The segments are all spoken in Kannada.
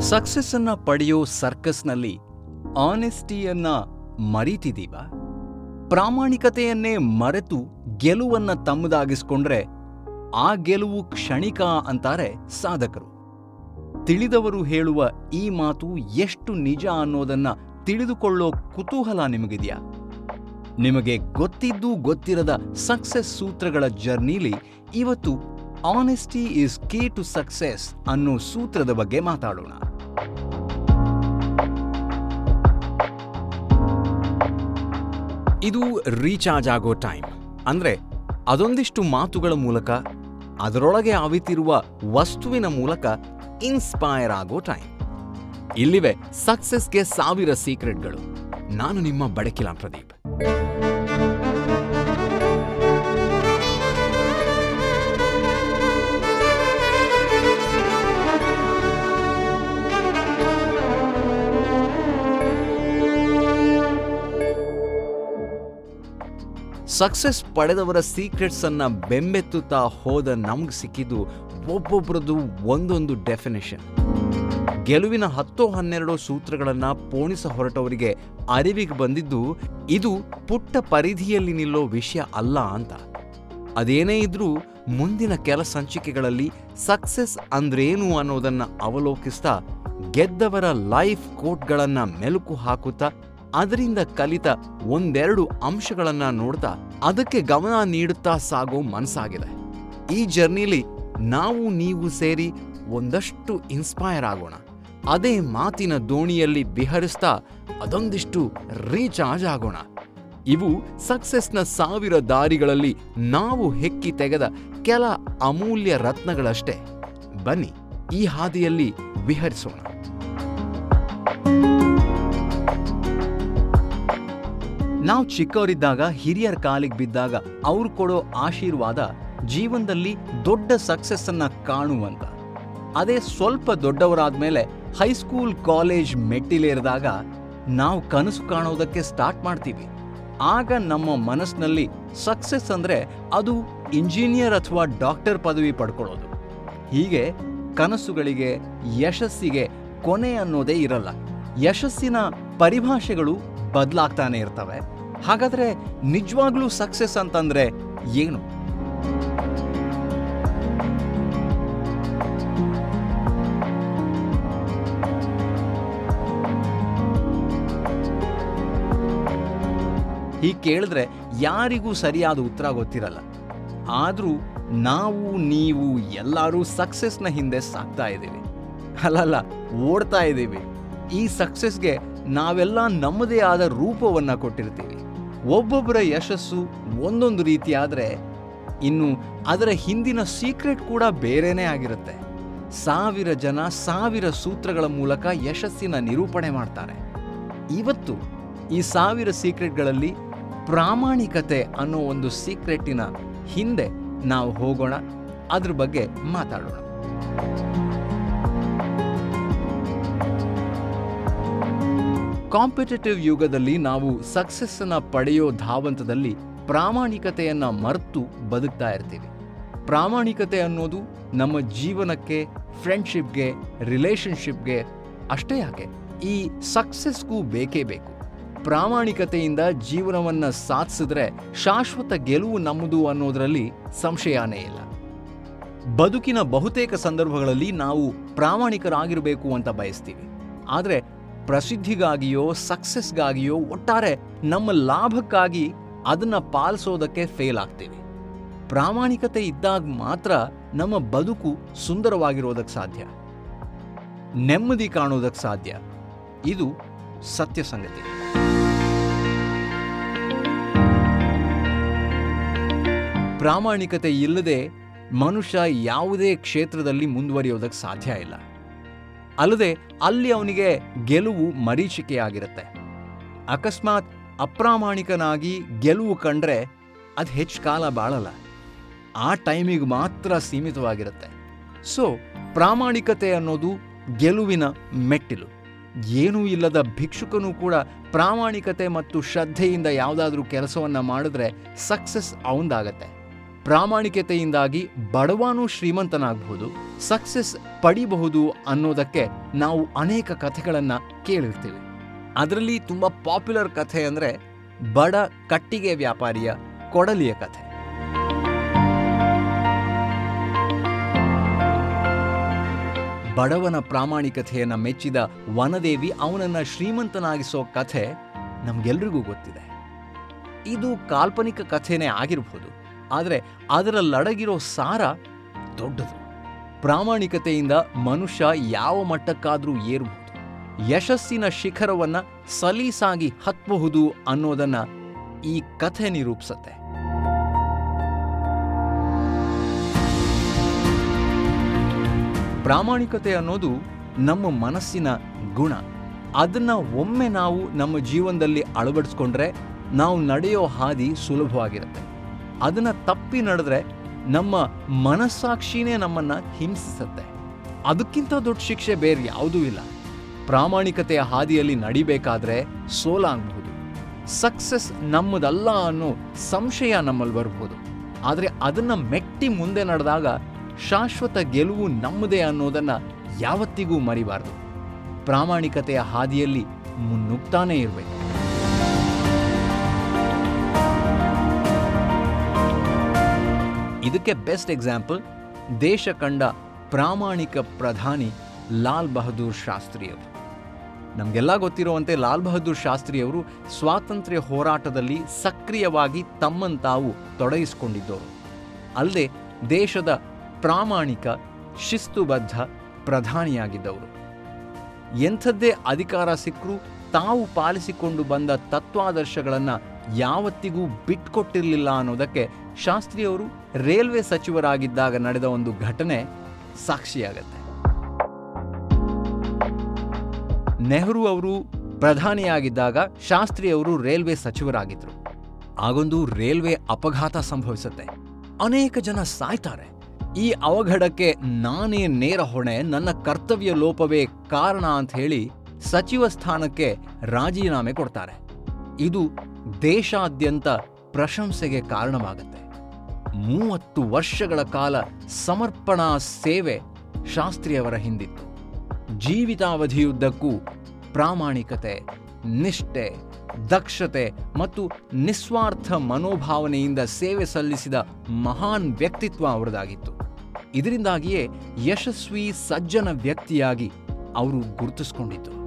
ಸಕ್ಸಸ್ಸನ್ನ ಪಡೆಯೋ ಸರ್ಕಸ್ನಲ್ಲಿ ಆನೆಸ್ಟಿಯನ್ನ ಮರೀತಿದ್ದೀವ? ಪ್ರಾಮಾಣಿಕತೆಯನ್ನೇ ಮರೆತು ಗೆಲುವನ್ನ ತಮ್ಮದಾಗಿಸ್ಕೊಂಡ್ರೆ ಆ ಗೆಲುವು ಕ್ಷಣಿಕ ಅಂತಾರೆ ಸಾಧಕರು. ತಿಳಿದವರು ಹೇಳುವ ಈ ಮಾತು ಎಷ್ಟು ನಿಜ ಅನ್ನೋದನ್ನ ತಿಳಿದುಕೊಳ್ಳೋ ಕುತೂಹಲ ನಿಮಗಿದೆಯಾ? ನಿಮಗೆ ಗೊತ್ತಿದ್ದು ಗೊತ್ತಿರದ ಸಕ್ಸೆಸ್ ಸೂತ್ರಗಳ ಜರ್ನೀಲಿ ಇವತ್ತು honesty is key to success ಅನ್ನೋ ಸೂತ್ರದ ಬಗ್ಗೆ ಮಾತಾಡೋಣ. ಇದು ರೀಚಾರ್ಜ್ ಆಗೋ ಟೈಮ್ ಅಂದ್ರೆ ಅದೊಂದಿಷ್ಟು ಮಾತುಗಳ ಮೂಲಕ, ಅದರೊಳಗೆ ಅವಿತಿರುವ ವಸ್ತುವಿನ ಮೂಲಕ ಇನ್ಸ್ಪೈರ್ ಆಗೋ ಟೈಮ್ ಇಲ್ಲಿವೆ ಸಕ್ಸಸ್ಗೆ ಸಾವಿರ ಸೀಕ್ರೆಟ್ಗಳು ನಾನು ನಿಮ್ಮ ಬಡಕಿಲ ಪ್ರದೀಪ್. ಸಕ್ಸಸ್ ಪಡೆದವರ ಸೀಕ್ರೆಟ್ಸ್ ಅನ್ನ ಬೆಂಬೆತ್ತುತ್ತಾ ಹೋದ ನಮ್ಗೆ ಸಿಕ್ಕಿದ್ದು ಒಬ್ಬೊಬ್ರದ್ದು ಒಂದೊಂದು ಡೆಫಿನೇಷನ್ ಗೆಲುವಿನ ಹತ್ತು ಹನ್ನೆರಡು ಸೂತ್ರಗಳನ್ನ ಪೋಣಿಸ ಹೊರಟವರಿಗೆ ಅರಿವಿಗೆ ಬಂದಿದ್ದು ಇದು ಪುಟ್ಟ ಪರಿಧಿಯಲ್ಲಿ ನಿಲ್ಲೋ ವಿಷಯ ಅಲ್ಲ ಅಂತ. ಅದೇನೇ ಇದ್ರೂ ಮುಂದಿನ ಕೆಲ ಸಂಚಿಕೆಗಳಲ್ಲಿ ಸಕ್ಸಸ್ ಅಂದ್ರೇನು ಅನ್ನೋದನ್ನು ಅವಲೋಕಿಸ್ತಾ ಗೆದ್ದವರ ಲೈಫ್ ಕೋಟ್ಗಳನ್ನ ಮೆಲುಕು ಹಾಕುತ್ತಾ ಅದರಿಂದ ಕಲಿತ ಒಂದೆರಡು ಅಂಶಗಳನ್ನ ನೋಡ್ತಾ ಅದಕ್ಕೆ ಗಮನ ನೀಡುತ್ತಾ ಸಾಗೋ ಮನಸ್ಸಾಗಿದೆ. ಈ ಜರ್ನಿಲಿ ನಾವು ನೀವು ಸೇರಿ ಒಂದಷ್ಟು ಇನ್ಸ್ಪೈರ್ ಆಗೋಣ. ಅದೇ ಮಾತಿನ ದೋಣಿಯಲ್ಲಿ ಬಿಹರಿಸ್ತಾ ಅದೊಂದಿಷ್ಟು ರೀಚಾರ್ಜ್ ಆಗೋಣ. ಇವು ಸಕ್ಸಸ್ನ ಸಾವಿರ ದಾರಿಗಳಲ್ಲಿ ನಾವು ಹೆಕ್ಕಿ ತೆಗೆದ ಕೆಲ ಅಮೂಲ್ಯ ರತ್ನಗಳಷ್ಟೇ. ಬನ್ನಿ, ಈ ಹಾದಿಯಲ್ಲಿ ವಿಹರಿಸೋಣ. ನಾವು ಚಿಕ್ಕವರಿದ್ದಾಗ ಹಿರಿಯರ ಕಾಲಿಗೆ ಬಿದ್ದಾಗ ಅವ್ರು ಕೊಡೋ ಆಶೀರ್ವಾದ ಜೀವನದಲ್ಲಿ ದೊಡ್ಡ ಸಕ್ಸಸ್ ಅನ್ನ ಕಾಣುವಂತ. ಅದೇ ಸ್ವಲ್ಪ ದೊಡ್ಡವರಾದ ಮೇಲೆ ಹೈಸ್ಕೂಲ್, ಕಾಲೇಜ್ ಮೆಟ್ಟಿಲೇರಿದಾಗ ನಾವು ಕನಸು ಕಾಣೋದಕ್ಕೆ ಸ್ಟಾರ್ಟ್ ಮಾಡ್ತೀವಿ. ಆಗ ನಮ್ಮ ಮನಸ್ಸಿನಲ್ಲಿ ಸಕ್ಸಸ್ ಅಂದ್ರೆ ಅದು ಇಂಜಿನಿಯರ್ ಅಥವಾ ಡಾಕ್ಟರ್ ಪದವಿ ಪಡ್ಕೊಳ್ಳೋದು. ಹೀಗೆ ಕನಸುಗಳಿಗೆ, ಯಶಸ್ಸಿಗೆ ಕೊನೆ ಅನ್ನೋದೇ ಇರಲ್ಲ. ಯಶಸ್ಸಿನ ಪರಿಭಾಷೆಗಳು ಬದಲಾಗ್ತಾನೆ ಇರ್ತವೆ. ಹಾಗಾದ್ರೆ ನಿಜವಾಗ್ಲೂ ಸಕ್ಸಸ್ ಅಂತಂದ್ರೆ ಏನು? ಹೀಗೆ ಕೇಳಿದ್ರೆ ಯಾರಿಗೂ ಸರಿಯಾದ ಉತ್ತರ ಗೊತ್ತಿರಲ್ಲ. ಆದರೂ ನಾವು, ನೀವು, ಎಲ್ಲರೂ ಸಕ್ಸಸ್ನ ಹಿಂದೆ ಸಾಕ್ತಾ ಇದ್ದೀವಿ. ಅಲ್ಲಲ್ಲ, ಓಡ್ತಾ ಇದ್ದೀವಿ. ಈ ಸಕ್ಸಸ್ಗೆ ನಾವೆಲ್ಲ ನಮ್ಮದೇ ಆದ ರೂಪವನ್ನು ಕೊಟ್ಟಿರ್ತೀವಿ. ಒಬ್ಬೊಬ್ಬರ ಯಶಸ್ಸು ಒಂದೊಂದು ರೀತಿ ಆದರೆ ಇನ್ನು ಅದರ ಹಿಂದಿನ ಸೀಕ್ರೆಟ್ ಕೂಡ ಬೇರೆನೇ ಆಗಿರುತ್ತೆ. ಸಾವಿರ ಜನ ಸಾವಿರ ಸೂತ್ರಗಳ ಮೂಲಕ ಯಶಸ್ಸಿನ ನಿರೂಪಣೆ ಮಾಡ್ತಾರೆ. ಇವತ್ತು ಈ ಸಾವಿರ ಸೀಕ್ರೆಟ್ಗಳಲ್ಲಿ ಪ್ರಾಮಾಣಿಕತೆ ಅನ್ನೋ ಒಂದು ಸೀಕ್ರೆಟ್ಟಿನ ಹಿಂದೆ ನಾವು ಹೋಗೋಣ. ಅದ್ರ ಬಗ್ಗೆ ಮಾತಾಡೋಣ. ಕಾಂಪಿಟೇಟಿವ್ ಯುಗದಲ್ಲಿ ನಾವು ಸಕ್ಸಸ್ಸನ್ನು ಪಡೆಯೋ ಧಾವಂತದಲ್ಲಿ ಪ್ರಾಮಾಣಿಕತೆಯನ್ನು ಮರೆತು ಬದುಕ್ತಾ ಇರ್ತೀವಿ. ಪ್ರಾಮಾಣಿಕತೆ ಅನ್ನೋದು ನಮ್ಮ ಜೀವನಕ್ಕೆ ಫ್ರೆಂಡ್ಶಿಪ್ಗೆ ರಿಲೇಶನ್ಶಿಪ್ಗೆ ಅಷ್ಟೇ ಯಾಕೆ, ಈ ಸಕ್ಸಸ್ಗೂ ಬೇಕೇ ಬೇಕು. ಪ್ರಾಮಾಣಿಕತೆಯಿಂದ ಜೀವನವನ್ನ ಸಾಧಿಸಿದ್ರೆ ಶಾಶ್ವತ ಗೆಲುವು ನಮ್ಮದು ಅನ್ನೋದರಲ್ಲಿ ಸಂಶಯನೇ ಇಲ್ಲ. ಬದುಕಿನ ಬಹುತೇಕ ಸಂದರ್ಭಗಳಲ್ಲಿ ನಾವು ಪ್ರಾಮಾಣಿಕರಾಗಿರಬೇಕು ಅಂತ ಬಯಸ್ತೀವಿ. ಆದರೆ ಪ್ರಸಿದ್ಧಿಗಾಗಿಯೋ ಸಕ್ಸಸ್ಗಾಗಿಯೋ ಒಟ್ಟಾರೆ ನಮ್ಮ ಲಾಭಕ್ಕಾಗಿ ಅದನ್ನ ಪಾಲಿಸೋದಕ್ಕೆ ಫೇಲ್ ಆಗ್ತೀವಿ. ಪ್ರಾಮಾಣಿಕತೆ ಇದ್ದಾಗ ಮಾತ್ರ ನಮ್ಮ ಬದುಕು ಸುಂದರವಾಗಿರೋದಕ್ಕೆ ಸಾಧ್ಯ. ನೆಮ್ಮದಿ ಕಾಣೋದಕ್ಕೆ ಸಾಧ್ಯ. ಇದು ಸತ್ಯ ಸಂಗತಿ. ಪ್ರಾಮಾಣಿಕತೆ ಇಲ್ಲದೆ ಮನುಷ್ಯ ಯಾವುದೇ ಕ್ಷೇತ್ರದಲ್ಲಿ ಮುಂದುವರಿಯೋದಕ್ಕೆ ಸಾಧ್ಯ ಇಲ್ಲ. ಅಲ್ಲದೆ ಅಲ್ಲಿ ಅವನಿಗೆ ಗೆಲುವು ಮರೀಚಿಕೆಯಾಗಿರುತ್ತೆ. ಅಕಸ್ಮಾತ್ ಅಪ್ರಾಮಾಣಿಕನಾಗಿ ಗೆಲುವು ಕಂಡ್ರೆ ಅದು ಹೆಚ್ಚು ಕಾಲ ಬಾಳಲ್ಲ. ಆ ಟೈಮಿಗೆ ಮಾತ್ರ ಸೀಮಿತವಾಗಿರುತ್ತೆ. ಸೊ, ಪ್ರಾಮಾಣಿಕತೆ ಅನ್ನೋದು ಗೆಲುವಿನ ಮೆಟ್ಟಿಲು. ಏನೂ ಇಲ್ಲದ ಭಿಕ್ಷುಕನೂ ಕೂಡ ಪ್ರಾಮಾಣಿಕತೆ ಮತ್ತು ಶ್ರದ್ಧೆಯಿಂದ ಯಾವುದಾದ್ರೂ ಕೆಲಸವನ್ನು ಮಾಡಿದ್ರೆ ಸಕ್ಸಸ್ ಅವಂದಾಗತ್ತೆ. ಪ್ರಾಮಾಣಿಕತೆಯಿಂದಾಗಿ ಬಡವನೂ ಶ್ರೀಮಂತನಾಗಬಹುದು, ಸಕ್ಸಸ್ ಪಡಿಬಹುದು ಅನ್ನೋದಕ್ಕೆ ನಾವು ಅನೇಕ ಕಥೆಗಳನ್ನು ಕೇಳಿರ್ತೀವಿ. ಅದರಲ್ಲಿ ತುಂಬ ಪಾಪ್ಯುಲರ್ ಕಥೆ ಅಂದರೆ ಬಡ ಕಟ್ಟಿಗೆ ವ್ಯಾಪಾರಿಯ ಕೊಡಲಿಯ ಕಥೆ. ಬಡವನ ಪ್ರಾಮಾಣಿಕತೆಯನ್ನು ಮೆಚ್ಚಿದ ವನದೇವಿ ಅವನನ್ನು ಶ್ರೀಮಂತನಾಗಿಸೋ ಕಥೆ ನಮಗೆಲ್ರಿಗೂ ಗೊತ್ತಿದೆ. ಇದು ಕಾಲ್ಪನಿಕ ಕಥೆನೇ ಆಗಿರ್ಬೋದು ಆದರೆ ಅದರಲ್ಲಡಗಿರೋ ಸಾರ ದೊಡ್ಡದು. ಪ್ರಾಮಾಣಿಕತೆಯಿಂದ ಮನುಷ್ಯ ಯಾವ ಮಟ್ಟಕ್ಕಾದರೂ ಏರಬಹುದು ಯಶಸ್ಸಿನ ಶಿಖರವನ್ನ ಸಲೀಸಾಗಿ ಹತ್ತಬಹುದು ಅನ್ನೋದನ್ನ ಈ ಕಥೆ ನಿರೂಪಿಸುತ್ತೆ. ಪ್ರಾಮಾಣಿಕತೆ ಅನ್ನೋದು ನಮ್ಮ ಮನಸ್ಸಿನ ಗುಣ. ಅದನ್ನ ಒಮ್ಮೆ ನಾವು ನಮ್ಮ ಜೀವನದಲ್ಲಿ ಅಳವಡಿಸ್ಕೊಂಡ್ರೆ ನಾವು ನಡೆಯೋ ಹಾದಿ ಸುಲಭವಾಗಿರುತ್ತೆ. ಅದನ್ನ ತಪ್ಪಿ ನಡೆದ್ರೆ ನಮ್ಮ ಮನಸ್ಸಾಕ್ಷಿನೇ ನಮ್ಮನ್ನು ಹಿಂಸಿಸುತ್ತೆ. ಅದಕ್ಕಿಂತ ದೊಡ್ಡ ಶಿಕ್ಷೆ ಬೇರೆ ಯಾವುದೂ ಇಲ್ಲ. ಪ್ರಾಮಾಣಿಕತೆಯ ಹಾದಿಯಲ್ಲಿ ನಡಿಬೇಕಾದ್ರೆ ಸೋಲಾಗಬಹುದು ಸಕ್ಸಸ್ ನಮ್ಮದಲ್ಲ ಅನ್ನೋ ಸಂಶಯ ನಮ್ಮಲ್ಲಿ ಬರಬಹುದು. ಆದರೆ ಅದನ್ನು ಮೆಟ್ಟಿ ಮುಂದೆ ನಡೆದಾಗ ಶಾಶ್ವತ ಗೆಲುವು ನಮ್ಮದೇ ಅನ್ನೋದನ್ನು ಯಾವತ್ತಿಗೂ ಮರಿಬಾರದು. ಪ್ರಾಮಾಣಿಕತೆಯ ಹಾದಿಯಲ್ಲಿ ಮುನ್ನುಗ್ತಾನೇ ಇರಬೇಕು. ಇದಕ್ಕೆ ಬೆಸ್ಟ್ ಎಕ್ಸಾಂಪಲ್ ದೇಶ ಕಂಡ ಪ್ರಾಮಾಣಿಕ ಪ್ರಧಾನಿ ಲಾಲ್ ಬಹದ್ದೂರ್ ಶಾಸ್ತ್ರಿಯವರು. ನಮಗೆಲ್ಲ ಗೊತ್ತಿರುವಂತೆ ಲಾಲ್ ಬಹದ್ದೂರ್ ಶಾಸ್ತ್ರಿಯವರು ಸ್ವಾತಂತ್ರ್ಯ ಹೋರಾಟದಲ್ಲಿ ಸಕ್ರಿಯವಾಗಿ ತಮ್ಮನ್ನು ತಾವು ತೊಡಗಿಸಿಕೊಂಡಿದ್ದವರು. ಅಲ್ಲದೆ ದೇಶದ ಪ್ರಾಮಾಣಿಕ, ಶಿಸ್ತುಬದ್ಧ ಪ್ರಧಾನಿಯಾಗಿದ್ದವರು. ಎಂಥದ್ದೇ ಅಧಿಕಾರ ಸಿಕ್ಕರೂ ತಾವು ಪಾಲಿಸಿಕೊಂಡು ಬಂದ ತತ್ವಾದರ್ಶಗಳನ್ನು ಯಾವತ್ತಿಗೂ ಬಿಟ್ಕೊಟ್ಟಿರಲಿಲ್ಲ ಅನ್ನೋದಕ್ಕೆ ಶಾಸ್ತ್ರಿಯವರು ರೈಲ್ವೆ ಸಚಿವರಾಗಿದ್ದಾಗ ನಡೆದ ಒಂದು ಘಟನೆ ಸಾಕ್ಷಿಯಾಗತ್ತೆ. ನೆಹರು ಅವರು ಪ್ರಧಾನಿಯಾಗಿದ್ದಾಗ ಶಾಸ್ತ್ರಿ ಅವರು ರೈಲ್ವೆ ಸಚಿವರಾಗಿದ್ದರು ಆಗೊಂದು ರೈಲ್ವೆ ಅಪಘಾತ ಸಂಭವಿಸುತ್ತೆ. ಅನೇಕ ಜನ ಸಾಯ್ತಾರೆ. ಈ ಅವಘಡಕ್ಕೆ ನಾನೇ ನೇರ ಹೊಣೆ, ನನ್ನ ಕರ್ತವ್ಯ ಲೋಪವೇ ಕಾರಣ ಅಂತ ಹೇಳಿ ಸಚಿವ ಸ್ಥಾನಕ್ಕೆ ರಾಜೀನಾಮೆ ಕೊಡ್ತಾರೆ. ಇದು ದೇಶಾದ್ಯಂತ ಪ್ರಶಂಸೆಗೆ ಕಾರಣವಾಗುತ್ತೆ. ಮೂವತ್ತು ವರ್ಷಗಳ ಕಾಲ ಸಮರ್ಪಣಾ ಸೇವೆ ಶಾಸ್ತ್ರಿಯವರ ಹಿಂದಿತ್ತು. ಜೀವಿತಾವಧಿಯುದ್ದಕ್ಕೂ ಪ್ರಾಮಾಣಿಕತೆ, ನಿಷ್ಠೆ, ದಕ್ಷತೆ ಮತ್ತು ನಿಸ್ವಾರ್ಥ ಮನೋಭಾವನೆಯಿಂದ ಸೇವೆ ಸಲ್ಲಿಸಿದ ಮಹಾನ್ ವ್ಯಕ್ತಿತ್ವ ಅವರದಾಗಿತ್ತು. ಇದರಿಂದಾಗಿಯೇ ಯಶಸ್ವಿ ಸಜ್ಜನ ವ್ಯಕ್ತಿಯಾಗಿ ಅವರು ಗುರುತಿಸ್ಕೊಂಡಿದ್ದು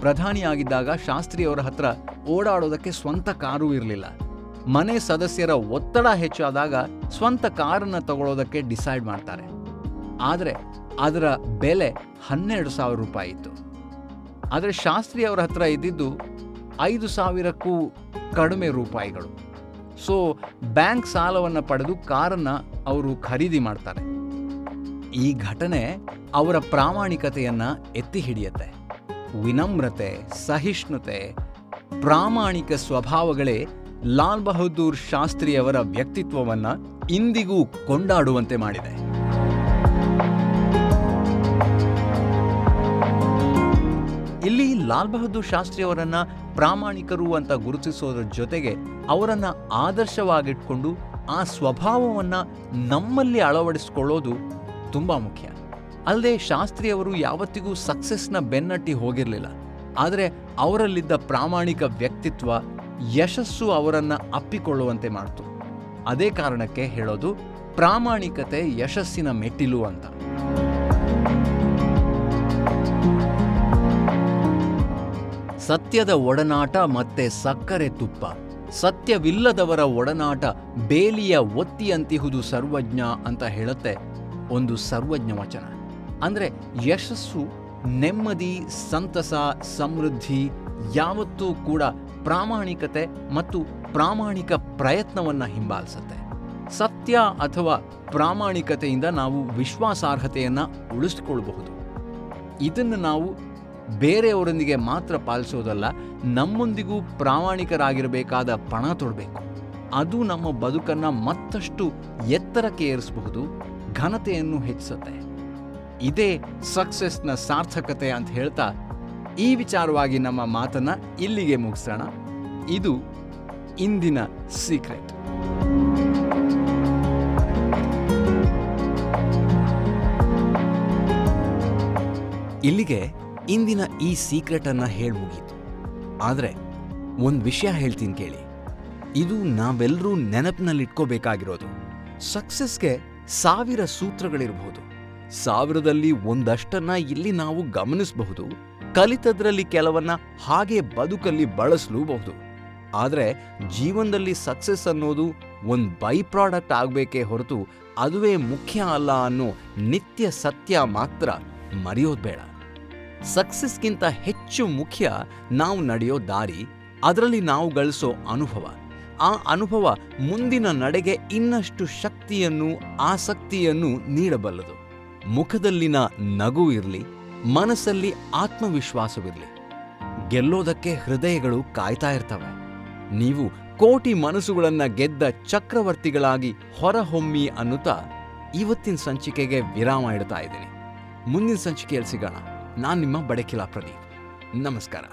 ಪ್ರಧಾನಿಯಾಗಿದ್ದಾಗ ಶಾಸ್ತ್ರಿಯವರ ಹತ್ರ ಓಡಾಡೋದಕ್ಕೆ ಸ್ವಂತ ಕಾರೂ ಇರಲಿಲ್ಲ. ಮನೆ ಸದಸ್ಯರ ಒತ್ತಡ ಹೆಚ್ಚಾದಾಗ ಸ್ವಂತ ಕಾರನ್ನು ತಗೊಳ್ಳೋದಕ್ಕೆ ಡಿಸೈಡ್ ಮಾಡ್ತಾರೆ. ಆದರೆ ಅದರ ಬೆಲೆ ಹನ್ನೆರಡು ಸಾವಿರ ರೂಪಾಯಿ ಇತ್ತು. ಆದರೆ ಶಾಸ್ತ್ರಿ ಅವರ ಹತ್ರ ಇದ್ದಿದ್ದು ಐದು ಸಾವಿರಕ್ಕೂ ಕಡಿಮೆ ರೂಪಾಯಿಗಳು. ಸೊ, ಬ್ಯಾಂಕ್ ಸಾಲವನ್ನು ಪಡೆದು ಕಾರನ್ನು ಅವರು ಖರೀದಿ ಮಾಡ್ತಾರೆ. ಈ ಘಟನೆ ಅವರ ಪ್ರಾಮಾಣಿಕತೆಯನ್ನು ಎತ್ತಿ ಹಿಡಿಯುತ್ತೆ. ವಿನಮ್ರತೆ, ಸಹಿಷ್ಣುತೆ, ಪ್ರಾಮಾಣಿಕ ಸ್ವಭಾವಗಳೇ ಲಾಲ್ ಬಹದ್ದೂರ್ ಶಾಸ್ತ್ರಿಯವರ ವ್ಯಕ್ತಿತ್ವವನ್ನ ಇಂದಿಗೂ ಕೊಂಡಾಡುವಂತೆ ಮಾಡಿದೆ. ಇಲ್ಲಿ ಲಾಲ್ ಬಹದ್ದೂರ್ ಶಾಸ್ತ್ರಿಯವರನ್ನ ಪ್ರಾಮಾಣಿಕರು ಅಂತ ಗುರುತಿಸೋದ್ರ ಜೊತೆಗೆ ಅವರನ್ನ ಆದರ್ಶವಾಗಿಟ್ಕೊಂಡು ಆ ಸ್ವಭಾವವನ್ನ ನಮ್ಮಲ್ಲಿ ಅಳವಡಿಸಿಕೊಳ್ಳೋದು ತುಂಬಾ ಮುಖ್ಯ. ಅಲ್ಲದೆ ಶಾಸ್ತ್ರಿಯವರು ಯಾವತ್ತಿಗೂ ಸಕ್ಸಸ್ನ ಬೆನ್ನಟ್ಟಿ ಹೋಗಿರಲಿಲ್ಲ. ಆದರೆ ಅವರಲ್ಲಿದ್ದ ಪ್ರಾಮಾಣಿಕ ವ್ಯಕ್ತಿತ್ವ, ಯಶಸ್ಸು ಅವರನ್ನು ಅಪ್ಪಿಕೊಳ್ಳುವಂತೆ ಮಾಡ್ತು. ಅದೇ ಕಾರಣಕ್ಕೆ ಹೇಳೋದು ಪ್ರಾಮಾಣಿಕತೆ ಯಶಸ್ಸಿನ ಮೆಟ್ಟಿಲು ಅಂತ. ಸತ್ಯದ ಒಡನಾಟ ಮತ್ತೆ ಸಕ್ಕರೆ ತುಪ್ಪ. ಸತ್ಯವಿಲ್ಲದವರ ಒಡನಾಟ ಬೇಲಿಯ ಒತ್ತಿಯಂತಿಹುದು ಸರ್ವಜ್ಞ ಅಂತ ಹೇಳುತ್ತೆ ಒಂದು ಸರ್ವಜ್ಞ ವಚನ. ಅಂದ್ರೆ ಯಶಸ್ಸು, ನೆಮ್ಮದಿ, ಸಂತಸ, ಸಮೃದ್ಧಿ ಯಾವತ್ತೂ ಕೂಡ ಪ್ರಾಮಾಣಿಕತೆ ಮತ್ತು ಪ್ರಾಮಾಣಿಕ ಪ್ರಯತ್ನವನ್ನು ಹಿಂಬಾಲಿಸುತ್ತೆ. ಸತ್ಯ ಅಥವಾ ಪ್ರಾಮಾಣಿಕತೆಯಿಂದ ನಾವು ವಿಶ್ವಾಸಾರ್ಹತೆಯನ್ನು ಉಳಿಸ್ಕೊಳ್ಬಹುದು. ಇದನ್ನು ನಾವು ಬೇರೆಯವರೊಂದಿಗೆ ಮಾತ್ರ ಪಾಲಿಸೋದಲ್ಲ, ನಮ್ಮೊಂದಿಗೂ ಪ್ರಾಮಾಣಿಕರಾಗಿರಬೇಕಾದ ಪಣ ತೊಡಬೇಕು. ಅದು ನಮ್ಮ ಬದುಕನ್ನು ಮತ್ತಷ್ಟು ಎತ್ತರಕ್ಕೆ ಏರಿಸಬಹುದು ಘನತೆಯನ್ನು ಹೆಚ್ಚಿಸುತ್ತೆ. ಇದೇ ಸಕ್ಸಸ್ನ ಸಾರ್ಥಕತೆ ಅಂತ ಹೇಳ್ತಾ ಈ ವಿಚಾರವಾಗಿ ನಮ್ಮ ಮಾತನ್ನ ಇಲ್ಲಿಗೆ ಮುಗಿಸೋಣ. ಇದು ಇಂದಿನ ಸೀಕ್ರೆಟ್. ಇಲ್ಲಿಗೆ ಇಂದಿನ ಈ ಸೀಕ್ರೆಟ್ ಅನ್ನ ಹೇಳ್ ಮುಗೀತು. ಆದ್ರೆ ಒಂದು ವಿಷಯ ಹೇಳ್ತೀನಿ ಕೇಳಿ. ಇದು ನಾವೆಲ್ಲರೂ ನೆನಪಿನಲ್ಲಿಟ್ಕೋಬೇಕಾಗಿರೋದು. ಸಕ್ಸಸ್ಗೆ ಸಾವಿರ ಸೂತ್ರಗಳಿರಬಹುದು ಸಾವಿರದಲ್ಲಿ ಒಂದಷ್ಟನ್ನ ಇಲ್ಲಿ ನಾವು ಗಮನಿಸಬಹುದು, ಕಲಿತದ್ರಲ್ಲಿ ಕೆಲವನ್ನ ಹಾಗೆ ಬದುಕಲ್ಲಿ ಬಳಸಲೂಬಹುದು. ಆದರೆ ಜೀವನದಲ್ಲಿ ಸಕ್ಸಸ್ ಅನ್ನೋದು ಒಂದು ಬೈ ಪ್ರಾಡಕ್ಟ್ ಆಗಬೇಕೇ ಹೊರತು ಅದುವೇ ಮುಖ್ಯ ಅಲ್ಲ ಅನ್ನೋ ನಿತ್ಯ ಸತ್ಯ ಮಾತ್ರ ಮರೆಯೋದು ಬೇಡ. ಸಕ್ಸಸ್ಗಿಂತ ಹೆಚ್ಚು ಮುಖ್ಯ ನಾವು ನಡೆಯೋ ದಾರಿ, ಅದರಲ್ಲಿ ನಾವು ಗಳಿಸೋ ಅನುಭವ. ಆ ಅನುಭವ ಮುಂದಿನ ನಡೆಗೆ ಇನ್ನಷ್ಟು ಶಕ್ತಿಯನ್ನು, ಆಸಕ್ತಿಯನ್ನು ನೀಡಬಲ್ಲದು. ಮುಖದಲ್ಲಿನ ನಗು ಇರಲಿ, ಮನಸ್ಸಲ್ಲಿ ಆತ್ಮವಿಶ್ವಾಸವಿರಲಿ. ಗೆಲ್ಲೋದಕ್ಕೆ ಹೃದಯಗಳು ಕಾಯ್ತಾ ಇರ್ತವೆ. ನೀವು ಕೋಟಿ ಮನಸ್ಸುಗಳನ್ನು ಗೆದ್ದ ಚಕ್ರವರ್ತಿಗಳಾಗಿ ಹೊರಹೊಮ್ಮಿ ಅನ್ನುತ್ತಾ ಇವತ್ತಿನ ಸಂಚಿಕೆಗೆ ವಿರಾಮ ಇಡ್ತಾ ಇದ್ದೀನಿ. ಮುಂದಿನ ಸಂಚಿಕೆಯಲ್ಲಿ ಸಿಗೋಣ. ನಾನು ನಿಮ್ಮ ಬಡಕಿಲಾ ಪ್ರದೀಪ್. ನಮಸ್ಕಾರ.